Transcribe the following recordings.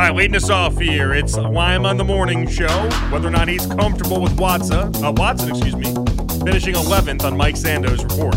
All right, leading us off here, it's Lima on the Morning Show. Whether or not he's comfortable with Watson, uh, Watson, excuse me, finishing 11th on Mike Sando's report.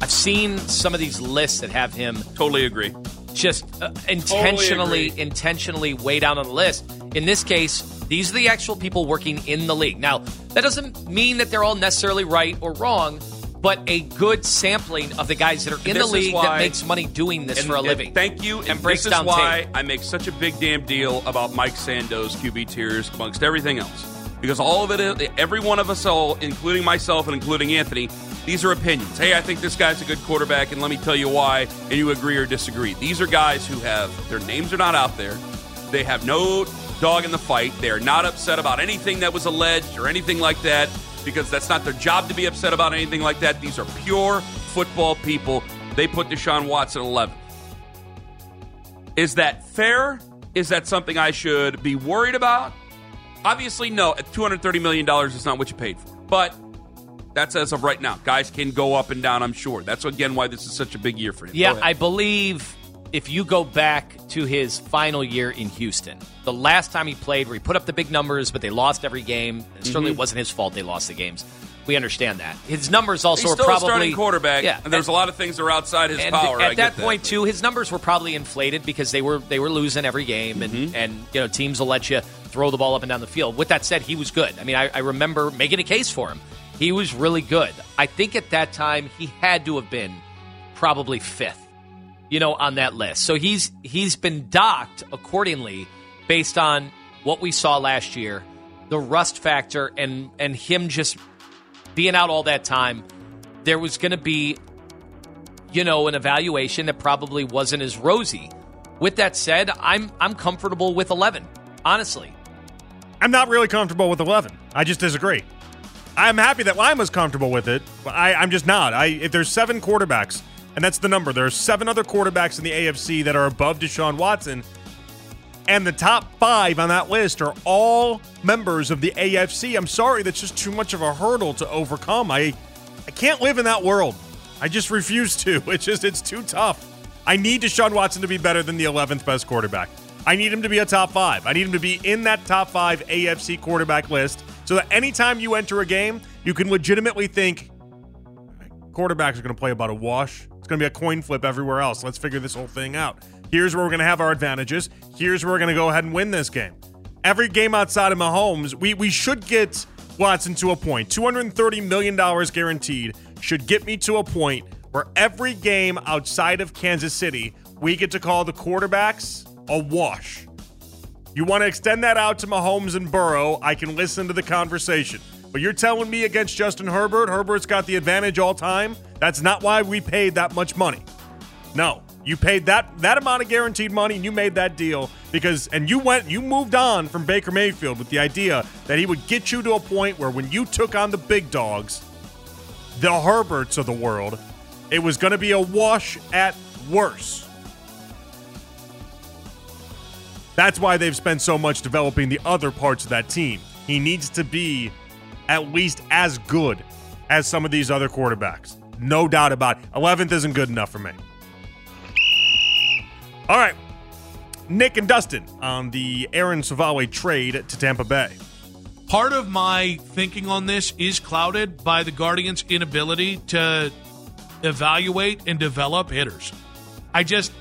I've seen some of these lists that have him Totally agree. just uh, intentionally agree. intentionally way down on the list. In this case, these are the actual people working in the league. Now, that doesn't mean that they're all necessarily right or wrong, but a good sampling of the guys that are in This the league that makes money doing this And- for a and living. Thank you. And breaks this is why tape. I make such a big damn deal about Mike Sando's QB tiers amongst everything else. Because all of it, every one of us all, including myself and including Anthony, these are opinions. Hey, I think this guy's a good quarterback, and let me tell you why, and you agree or disagree. These are guys who have, their names are not out there. They have no dog in the fight. They are not upset about anything that was alleged or anything like that because that's not their job to be upset about anything like that. These are pure football people. They put Deshaun Watson 11. Is that fair? Is that something I should be worried about? Obviously, no. At $230 million it's not what you paid for. But that's as of right now. Guys can go up and down, I'm sure. That's, again, why this is such a big year for him. Yeah. I believe if you go back to his final year in Houston, the last time he played, where he put up the big numbers, but they lost every game. It Mm-hmm. certainly wasn't his fault they lost the games. We understand that. His numbers also He's are still probably a starting quarterback, Yeah, and there's a lot of things that are outside his and power. at I that get point too, his numbers were probably inflated because they were they were losing every game, and Mm-hmm. and you know teams will let you throw the ball up and down the field. With that said, he was good. I mean, I, I remember making a case for him. He was really good. I think at that time he had to have been probably fifth, you know, on that list. So he's he's been docked accordingly based on what we saw last year, the rust factor, and and him just being out all that time. There was going to be you know, an evaluation that probably wasn't as rosy. With that said, I'm I'm comfortable with 11. Honestly, I'm not really comfortable with 11. I just disagree. I'm happy that Lima's comfortable with it, but I, I'm just not. I if there's seven quarterbacks, and that's the number. There are seven other quarterbacks in the AFC that are above Deshaun Watson, and the top five on that list are all members of the AFC. I'm sorry, that's just too much of a hurdle to overcome. I I can't live in that world. I just refuse to. It's just it's too tough. I need Deshaun Watson to be better than the 11th best quarterback. I need him to be a top five. I need him to be in that top five AFC quarterback list so that anytime you enter a game, you can legitimately think quarterbacks are going to play about a wash. It's going to be a coin flip everywhere else. Let's figure this whole thing out. Here's where we're going to have our advantages. Here's where we're going to go ahead and win this game. Every game outside of Mahomes, we, we should get Watson to a point. $230 million guaranteed should get me to a point where every game outside of Kansas City, we get to call the quarterbacks a wash. You want to extend that out to Mahomes and Burrow, I can listen to the conversation. But you're telling me against Justin Herbert, Herbert's got the advantage all time? That's not why we paid that much money. No. You paid that that amount of guaranteed money and you made that deal because and you went you moved on from Baker Mayfield with the idea that he would get you to a point where when you took on the big dogs, the Herberts of the world, it was going to be a wash at worst. That's why they've spent so much developing the other parts of that team. He needs to be at least as good as some of these other quarterbacks. No doubt about it. 11th isn't good enough for me. All right. Nick and Dustin on the Aaron Civale trade to Tampa Bay. Part of my thinking on this is clouded by the Guardians' inability to evaluate and develop hitters. I just,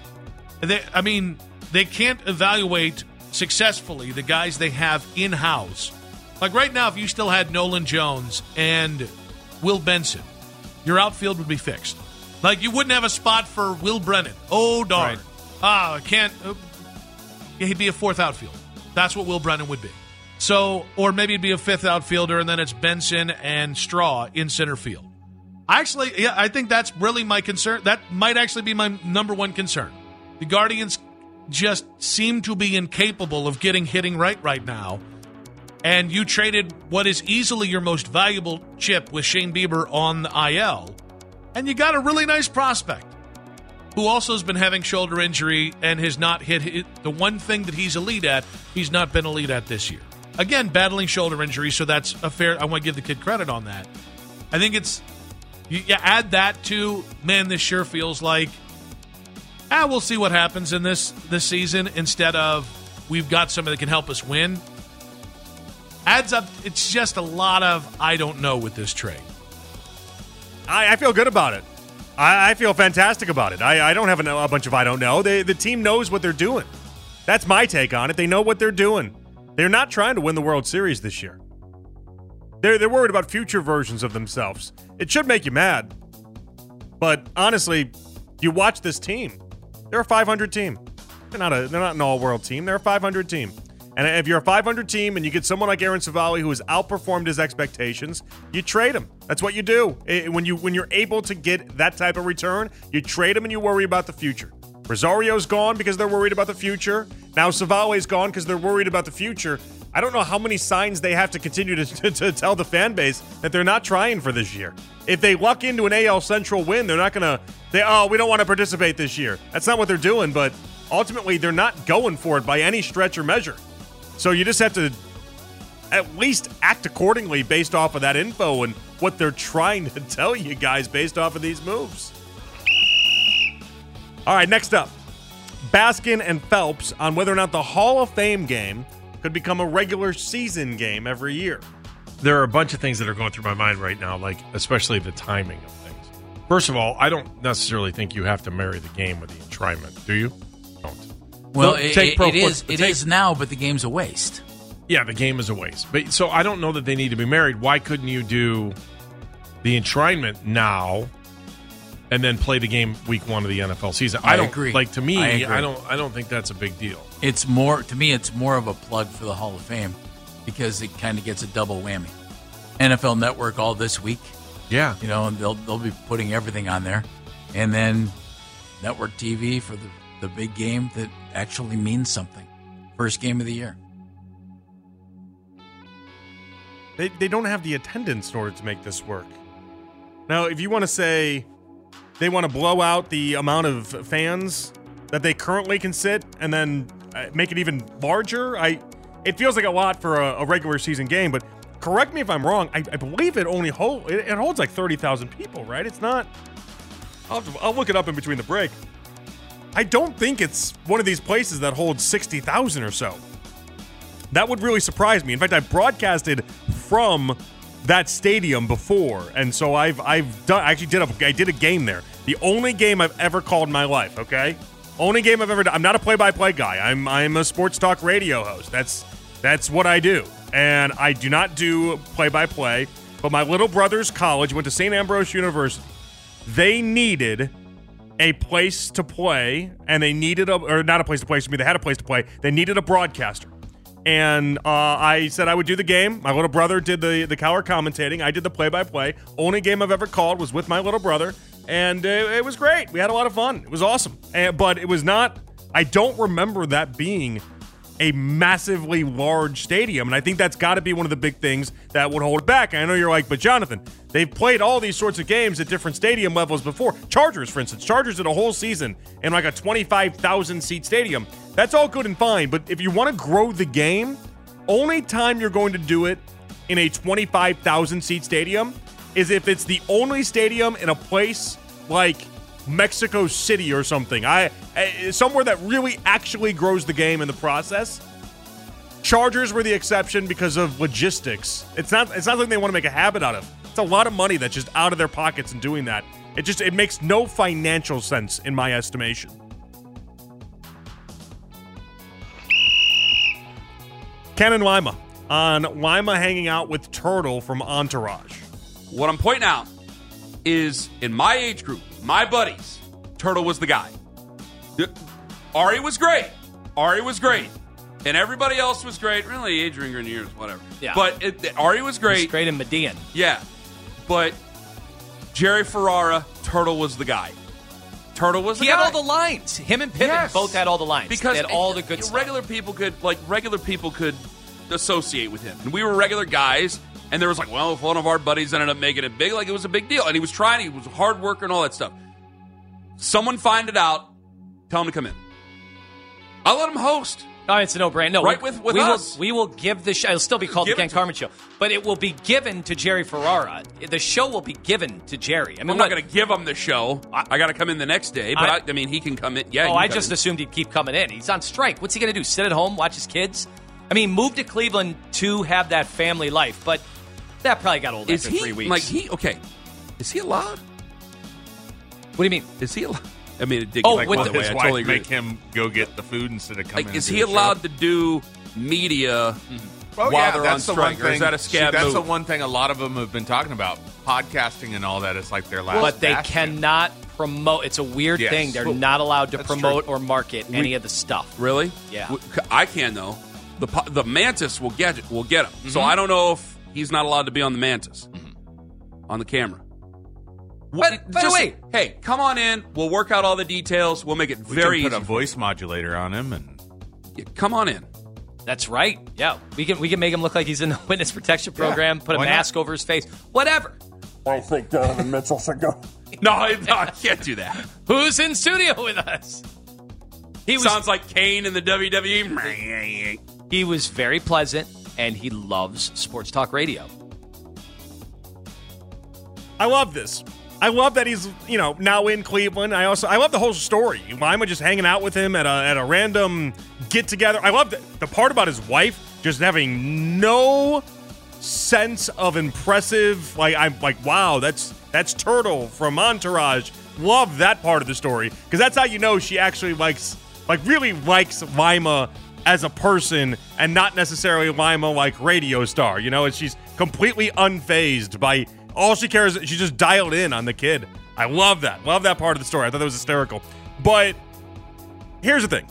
they, I mean, they can't evaluate successfully the guys they have in house. Like right now, if you still had Nolan Jones and Will Benson, your outfield would be fixed. Like you wouldn't have a spot for Will Brennan. Oh darn! Right. Ah, I can't. Uh, he'd be a fourth outfield. That's what Will Brennan would be. So, or maybe it'd be a fifth outfielder, and then it's Benson and Straw in center field. Actually, yeah, I think that's really my concern. That might actually be my number one concern. The Guardians just seem to be incapable of getting hitting right right now. And you traded what is easily your most valuable chip with Shane Bieber on the IL, and you got a really nice prospect who also has been having shoulder injury and has not hit, the one thing that he's elite at. He's not been elite at this year. Again, battling shoulder injury, so that's a fair. I want to give the kid credit on that. I think it's you, you add that to man. This sure feels like ah, we'll see what happens in this this season instead of we've got somebody that can help us win. Adds up. It's just a lot of I don't know with this trade. I, I feel good about it. I, I, feel fantastic about it. I, I don't have a, a bunch of I don't know. They, the team knows what they're doing. That's my take on it. They know what they're doing. They're not trying to win the World Series this year. They're, they're worried about future versions of themselves. It should make you mad. But honestly, you watch this team. They're a 500 team. They're not a they're not an all-world team. They're a 500 team. And if you're a 500 team and you get someone like Aaron Civale who has outperformed his expectations, you trade him. That's what you do. When you when you're able to get that type of return, you trade him and you worry about the future. Rosario's gone because they're worried about the future. Now Civale's gone because they're worried about the future. I don't know how many signs they have to continue to, to, to, tell the fan base that they're not trying for this year. If they luck into an AL Central win, they're not going to say, oh, we don't want to participate this year. That's not what they're doing, but ultimately, they're not going for it by any stretch or measure. So you just have to at least act accordingly based off of that info and what they're trying to tell you guys based off of these moves. All right, next up Baskin and Phelps on whether or not the Hall of Fame game could become a regular season game every year. There are a bunch of things that are going through my mind right now, like especially the timing of things. First of all, I don't necessarily think you have to marry the game with the enshrinement, do you? Well, it, it, it is. It take, is now, but the game's a waste. Yeah, the game is a waste. But so I don't know that they need to be married. Why couldn't you do the enshrinement now and then play the game week one of the NFL season. I, I don't agree. Like to me, I, I, don't. I don't think that's a big deal. It's more to me. It's more of a plug for the Hall of Fame because it kind of gets a double whammy. NFL Network all this week. Yeah, you know, and they'll they'll be putting everything on there, and then network TV for the the big game that actually means something. First game of the year. They, they don't have the attendance in order to make this work. Now, if you want to say they want to blow out the amount of fans that they currently can sit and then uh, make it even larger. I it feels like a lot for a, a regular season game, but correct me if I'm wrong. I, I believe it only hold it, it holds like thirty thousand people, right? It's not. I'll, I'll look it up in between the break. I don't think it's one of these places that holds sixty thousand or so. That would really surprise me. In fact, I broadcasted from that stadium before, and so I've I've done I actually did a I did a game there. The only game I've ever called in my life. Okay, only game I've ever done. I'm not a play-by-play guy. I'm I'm a sports talk radio host. That's that's what I do, and I do not do play-by-play. But my little brother's college went to St. Ambrose University. They needed a place to play, and they needed a or not a place to play. For me, they had a place to play. They needed a broadcaster and uh, I said I would do the game. My little brother did the the color commentating. I did the play by play. Only game I've ever called was with my little brother, and it, it was great. We had a lot of fun. It was awesome, and, but it was not. I don't remember that being a massively large stadium. And I think that's got to be one of the big things that would hold it back. I know you're like, but Jonathan, they've played all these sorts of games at different stadium levels before. Chargers, for instance, Chargers did a whole season in like a 25,000 seat stadium. That's all good and fine. But if you want to grow the game, only time you're going to do it in a 25,000 seat stadium is if it's the only stadium in a place like Mexico City or something. I, I somewhere that really actually grows the game in the process. Chargers were the exception because of logistics. It's not it's not something they want to make a habit out of. It's a lot of money that's just out of their pockets in doing that. It just it makes no financial sense in my estimation. Ken and Lima on Lima hanging out with Turtle from Entourage. What I'm pointing out is in my age group, my buddies, Turtle was the guy. Ari was great. Ari was great. And everybody else was great. Really, Adrian Grenier, whatever. Yeah. But it, Ari was great. great in Median. Yeah. But Jerry Ferrara, Turtle was the guy. Turtle was the he guy. had all the lines. Him and Piven Yes. both had all the lines. because they had all the good it- stuff. regular people could like regular people could associate with him, and we were regular guys. And there was like, well, if one of our buddies ended up making it big, like it was a big deal, and he was trying, he was a hard worker and all that stuff. Someone find it out, tell him to come in. I'll let him host. Oh, it's a no-brainer. No, Right we, with- with we us. will we will give the show. It'll still be called Give the Ken Carman Show, but it will be given to Jerry Ferrara. The show will be given to Jerry. I mean, I'm not going to give him the show. I, I got to come in the next day, but I, I- I, mean, he can come in. Yeah. Oh, I just in. assumed he'd keep coming in. He's on strike. What's he going to do? Sit at home, watch his kids? I mean, move to Cleveland to have that family life, but that probably got old Is after he three weeks. like he? Okay, is he allowed? what do you mean? Is he allowed? I mean, it did Oh, like with the- the way, his I wife totally make him go get the food instead of coming. Like, is he the show? allowed to do media Well, while yeah, they're that's on the one strike, is thing- that a see, That's move? the one thing a lot of them have been talking about. Podcasting and all that is like their last. but they bastion. cannot promote. It's a weird Yes. thing. They're Well, not allowed to promote true. or market any of the stuff. Really? Yeah. I can though. The the mantis will get it. Will get them. Mm-hmm. So I don't know if he's not allowed to be on the mantis mm-hmm. on the camera. But, by the way, hey, come on in. We'll work out all the details. We'll make it We very can put easy. a voice modulator on him, and Yeah, come on in. That's right. Yeah, we can we can make him look like he's in the witness protection program. put a why not? mask over his face. Whatever. I think Donovan Mitchell should go. no, I, no, I can't do that. Who's in studio with us? He was Sounds like Kane in the. WWE. he was very pleasant, and he loves sports talk radio. I love this. I love that he's you know now in Cleveland. I also I love the whole story. Lima just hanging out with him at a at a random get together. I love the, part about his wife just having no sense of impressive. Like I'm like wow, that's that's Turtle from Entourage. Love that part of the story because that's how you know she actually likes like really likes Lima as a person and not necessarily Lima like radio star. You know, and she's completely unfazed by all she cares. She just dialed in on the kid. I love that. Love that part of the story. I thought that was hysterical. But here's the thing.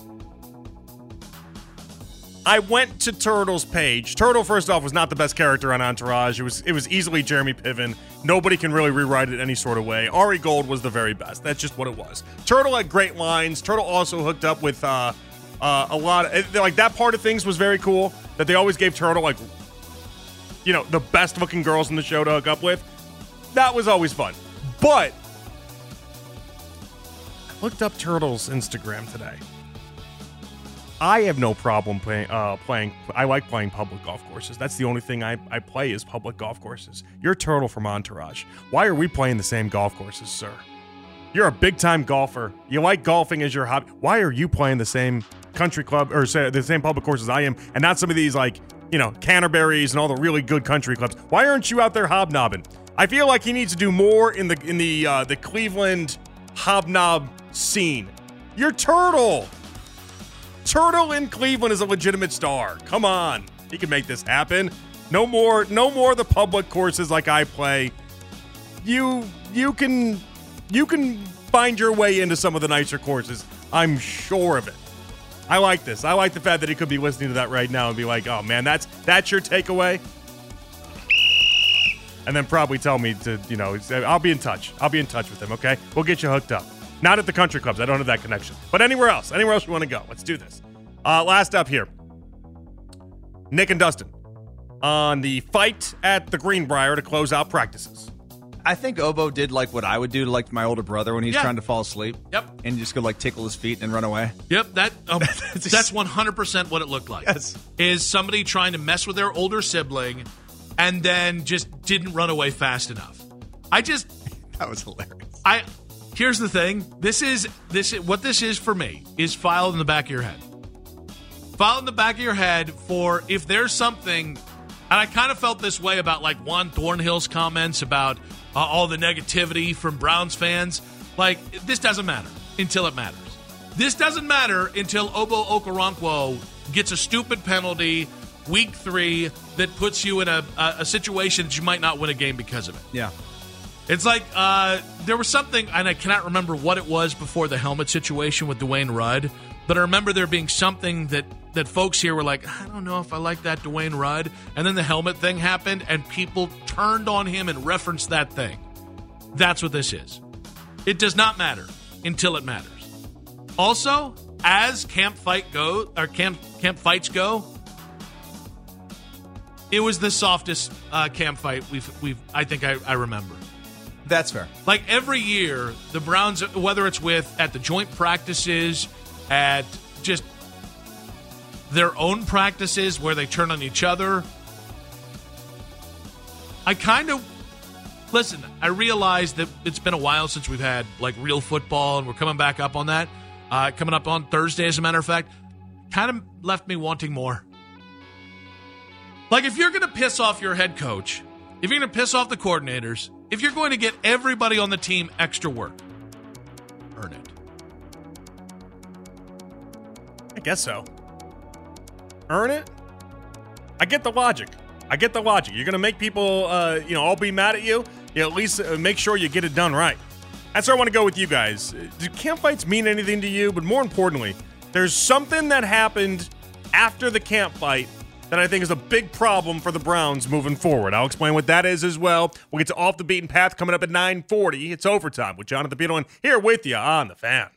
I went to Turtle's page. Turtle, first off, was not the best character on Entourage. It was it was easily Jeremy Piven. Nobody can really rewrite it any sort of way. Ari Gold was the very best. That's just what it was. Turtle had great lines. Turtle also hooked up with uh, uh, a lot of like that part of things was very cool. That they always gave Turtle like you know the best looking girls in the show to hook up with. That was always fun. But I looked up Turtle's Instagram today. I have no problem playing. Uh, playing. I like playing public golf courses. That's the only thing I, I play is public golf courses. You're Turtle from Entourage. Why are we playing the same golf courses, sir? You're a big time golfer. You like golfing as your hobby. Why are you playing the same country club or the same public courses I am, and not some of these like you know Canterbury's and all the really good country clubs? Why aren't you out there hobnobbing? I feel like he needs to do more in the in the uh, the Cleveland hobnob scene. You're Turtle. Turtle in Cleveland is a legitimate star. Come on. He can make this happen. No more no more the public courses like I play. You you can you can find your way into some of the nicer courses. I'm sure of it. I like this. I like the fact that he could be listening to that right now and be like, "Oh man, that's that's your takeaway." And then probably tell me to, you know, I'll be in touch. I'll be in touch with him, okay? We'll get you hooked up. Not at the country clubs. I don't have that connection. But anywhere else. Anywhere else you want to go. Let's do this. Uh, last up here. Nick and Dustin on the fight at the Greenbrier to close out practices. I think Obo did like what I would do to like my older brother when he's Yeah. trying to fall asleep. Yep. And just go like tickle his feet and run away. Yep, that um, that's one hundred percent what it looked like. Yes. Is somebody trying to mess with their older sibling, and then just didn't run away fast enough. I just That was hilarious. I here's the thing. This is this is, what this is for me is filed in the back of your head. File in the back of your head for if there's something, and I kind of felt this way about like Juan Thornhill's comments about uh, all the negativity from Browns fans. Like this doesn't matter until it matters. This doesn't matter until Obo Okoronkwo gets a stupid penalty week three that puts you in a, a, a situation that you might not win a game because of it. Yeah. It's like uh, there was something, and I cannot remember what it was before the helmet situation with Dwayne Rudd, but I remember there being something that that folks here were like, I don't know if I like that Dwayne Rudd, and then the helmet thing happened, and people turned on him and referenced that thing. That's what this is. It does not matter until it matters. Also, as camp fight go or camp camp fights go, it was the softest uh, camp fight we've we've I think I, I remember. That's fair. Like every year, the Browns, whether it's with at the joint practices, at just their own practices where they turn on each other. I kind of listen. I realize that it's been a while since we've had like real football, and we're coming back up on that. Uh, coming up on Thursday, as a matter of fact, kind of left me wanting more. Like if you're going to piss off your head coach, if you're going to piss off the coordinators, if you're going to get everybody on the team extra work, earn it. I guess so. Earn it? I get the logic. I get the logic. You're to make people, uh, you know, all be mad at you. You at least uh, make sure you get it done right. That's where I want to go with you guys. Do camp fights mean anything to you? But more importantly, there's something that happened after the camp fight that I think is a big problem for the Browns moving forward. I'll explain what that is as well. We'll get to off the beaten path coming up at 9:40. It's overtime with Jonathan Peterlin here with you on the fan.